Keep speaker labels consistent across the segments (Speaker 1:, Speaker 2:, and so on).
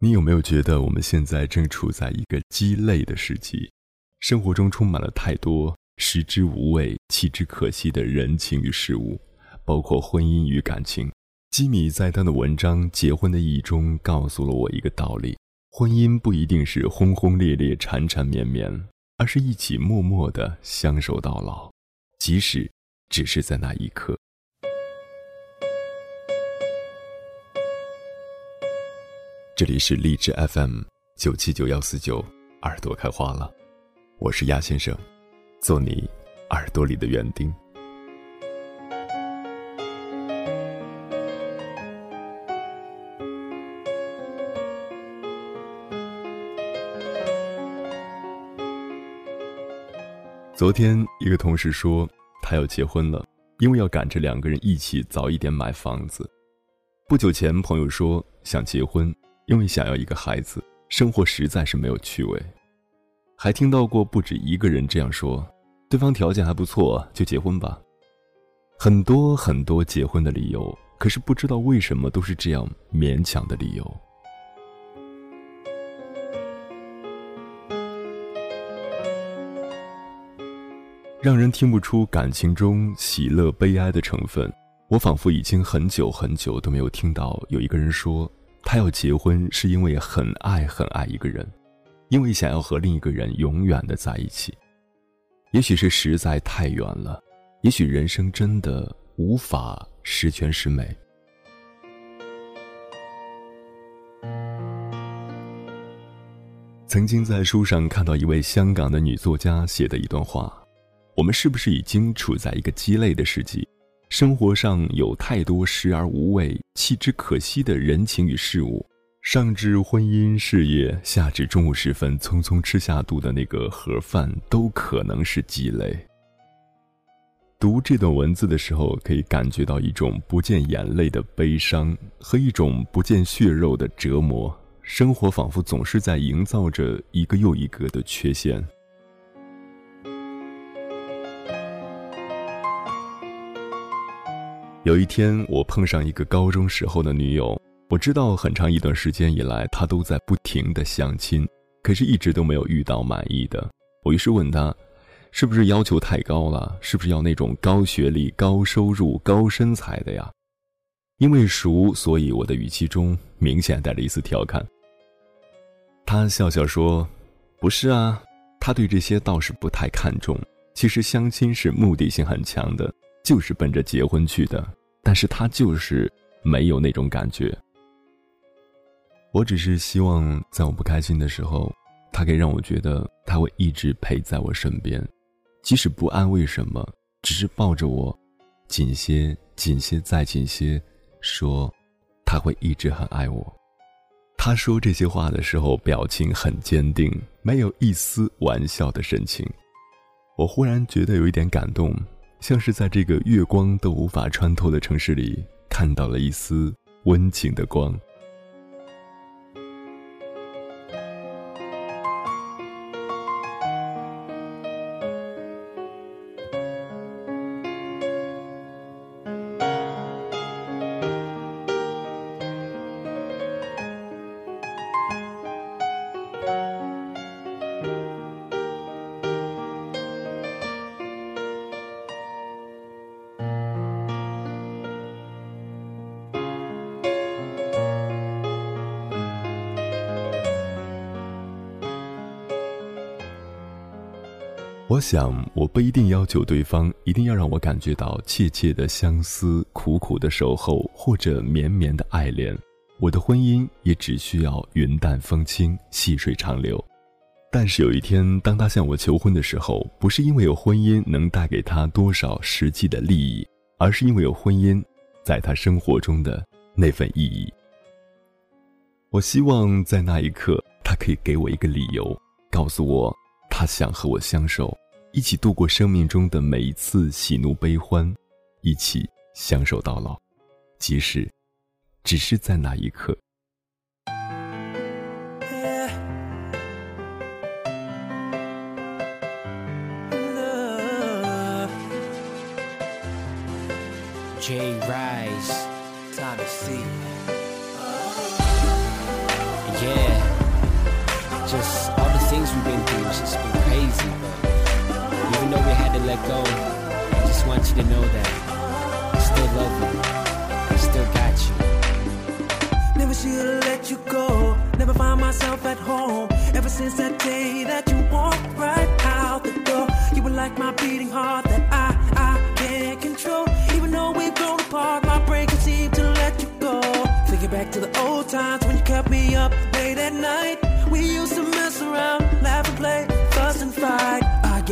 Speaker 1: 你有没有觉得我们现在正处在一个鸡肋的时期？生活中充满了太多食之无味、弃之可惜的人情与事物，包括婚姻与感情。基米在他的文章《结婚的意义》中告诉了我一个道理：婚姻不一定是轰轰烈烈、缠缠绵绵，而是一起默默的相守到老，即使只是在那一刻。这里是荔枝 FM 九七九幺四九，耳朵开花了，我是鸭先生，做你耳朵里的园丁。昨天一个同事说他要结婚了，因为要赶着两个人一起早一点买房子。不久前朋友说想结婚。因为想要一个孩子，生活实在是没有趣味。还听到过不止一个人这样说：“对方条件还不错，就结婚吧。”很多很多结婚的理由，可是不知道为什么都是这样勉强的理由，让人听不出感情中喜乐悲哀的成分。我仿佛已经很久很久都没有听到有一个人说。他要结婚是因为很爱很爱一个人，因为想要和另一个人永远的在一起。也许是实在太远了，也许人生真的无法十全十美。曾经在书上看到一位香港的女作家写的一段话：我们是不是已经处在一个鸡肋的时期？生活上有太多食而无味、弃之可惜的人情与事物，上至婚姻事业，下至中午时分匆匆吃下肚的那个盒饭，都可能是鸡肋。读这段文字的时候，可以感觉到一种不见眼泪的悲伤和一种不见血肉的折磨。生活仿佛总是在营造着一个又一个的缺陷。有一天，我碰上一个高中时候的女友。我知道很长一段时间以来，她都在不停的相亲，可是一直都没有遇到满意的。我于是问她，是不是要求太高了？是不是要那种高学历、高收入、高身材的呀？因为熟，所以我的语气中明显带着一丝调侃。她笑笑说：“不是啊，他对这些倒是不太看重。其实相亲是目的性很强的，就是奔着结婚去的。”但是他就是没有那种感觉。我只是希望，在我不开心的时候，他可以让我觉得他会一直陪在我身边，即使不安慰什么，只是抱着我，紧些、紧些再紧些，说他会一直很爱我。他说这些话的时候，表情很坚定，没有一丝玩笑的神情。我忽然觉得有一点感动。像是在这个月光都无法穿透的城市里，看到了一丝温情的光。我想，我不一定要求对方一定要让我感觉到切切的相思、苦苦的守候或者绵绵的爱恋。我的婚姻也只需要云淡风轻、细水长流。但是有一天，当他向我求婚的时候，不是因为有婚姻能带给他多少实际的利益，而是因为有婚姻在他生活中的那份意义。我希望在那一刻，他可以给我一个理由，告诉我。他想和我相守，一起度过生命中的每一次喜怒悲欢，一起相守到老，即使只是在那一刻。J Rise，time to see，yeah。
Speaker 2: just things we've been through, it's just been crazy. But even though we had to let go, I just want you to know that I still love you. I still got you.
Speaker 3: Never should've let you go. Never find myself at home. Ever since that day that you walked right out the door, you were like my beating heart that I I can't control. Even though we've grown apart, my brain can seem to let you go. Thinking back to the old times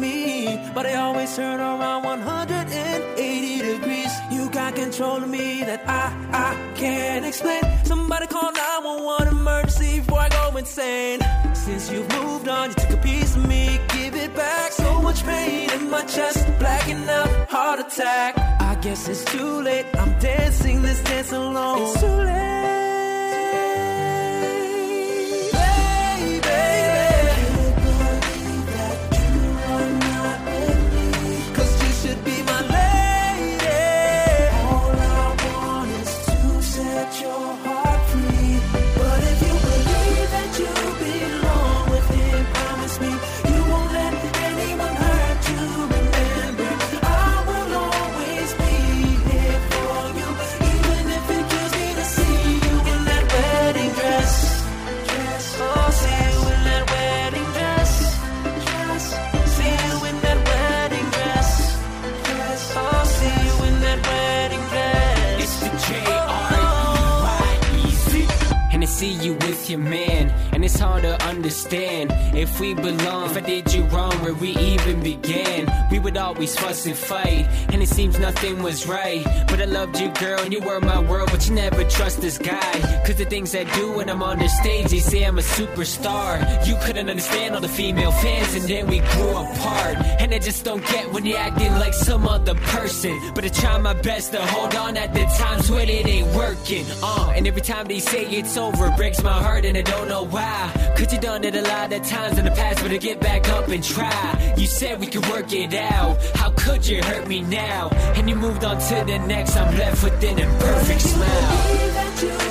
Speaker 3: me. But I always turn around 180 degrees. You got control of me that I, I can't explain. Somebody call 911 emergency before I go insane. Since you've moved on, you took a piece of me, give it back. So much pain in my chest, blacking out, heart attack. I guess it's too late. I'm dancing this dance alone. It's too late. See you
Speaker 2: with your man, and it's hard to understand if we belong. If I did you wrong, where we even began, we would always fuss and fight, and it seems nothing was right. But I loved you, girl, and you were my world, but you never trust this guy. Cause the things I do when I'm on the stage, they say I'm a superstar. You couldn't understand all the female fans, and then we grew apart. And I just don't get when you're acting like some other person. But I try my best to hold on at the times when it ain't working. Uh, and every time they say it's over, it breaks my heart, and I don't know why. Cause you done it a lot of times in the past, but I get back up and try. You said we could work it out. How could you hurt me now? And you moved on to the next, I'm left with an imperfect smile.